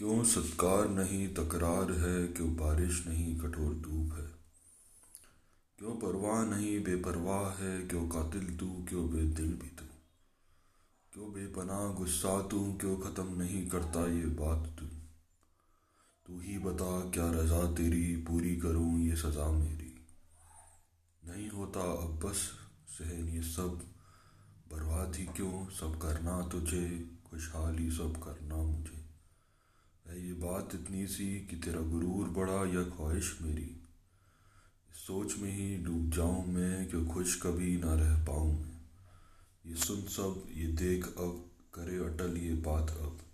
क्यों सत्कार नहीं, तकरार है, क्यों बारिश नहीं, कठोर धूप है? क्यों परवाह नहीं, बेपरवाह है, क्यों कातिल तू क्यों बेदिल भी तू क्यों बेपनाह, गुस्सा तू क्यों ख़त्म नहीं करता ये बात तू? तू ही बता, क्या रजा तेरी पूरी करूँ ये सज़ा मेरी? नहीं होता अब बस सहन ये सब। बर्बाद ही क्यों सब करना तुझे, खुशहाली सब करना मुझे? बात इतनी सी कि तेरा गुरूर बड़ा या ख्वाहिश मेरी। सोच में ही डूब जाऊँ मैं कि खुश कभी ना रह पाऊँ मैं। ये सुन सब, ये देख अब, करे अटल ये बात अब।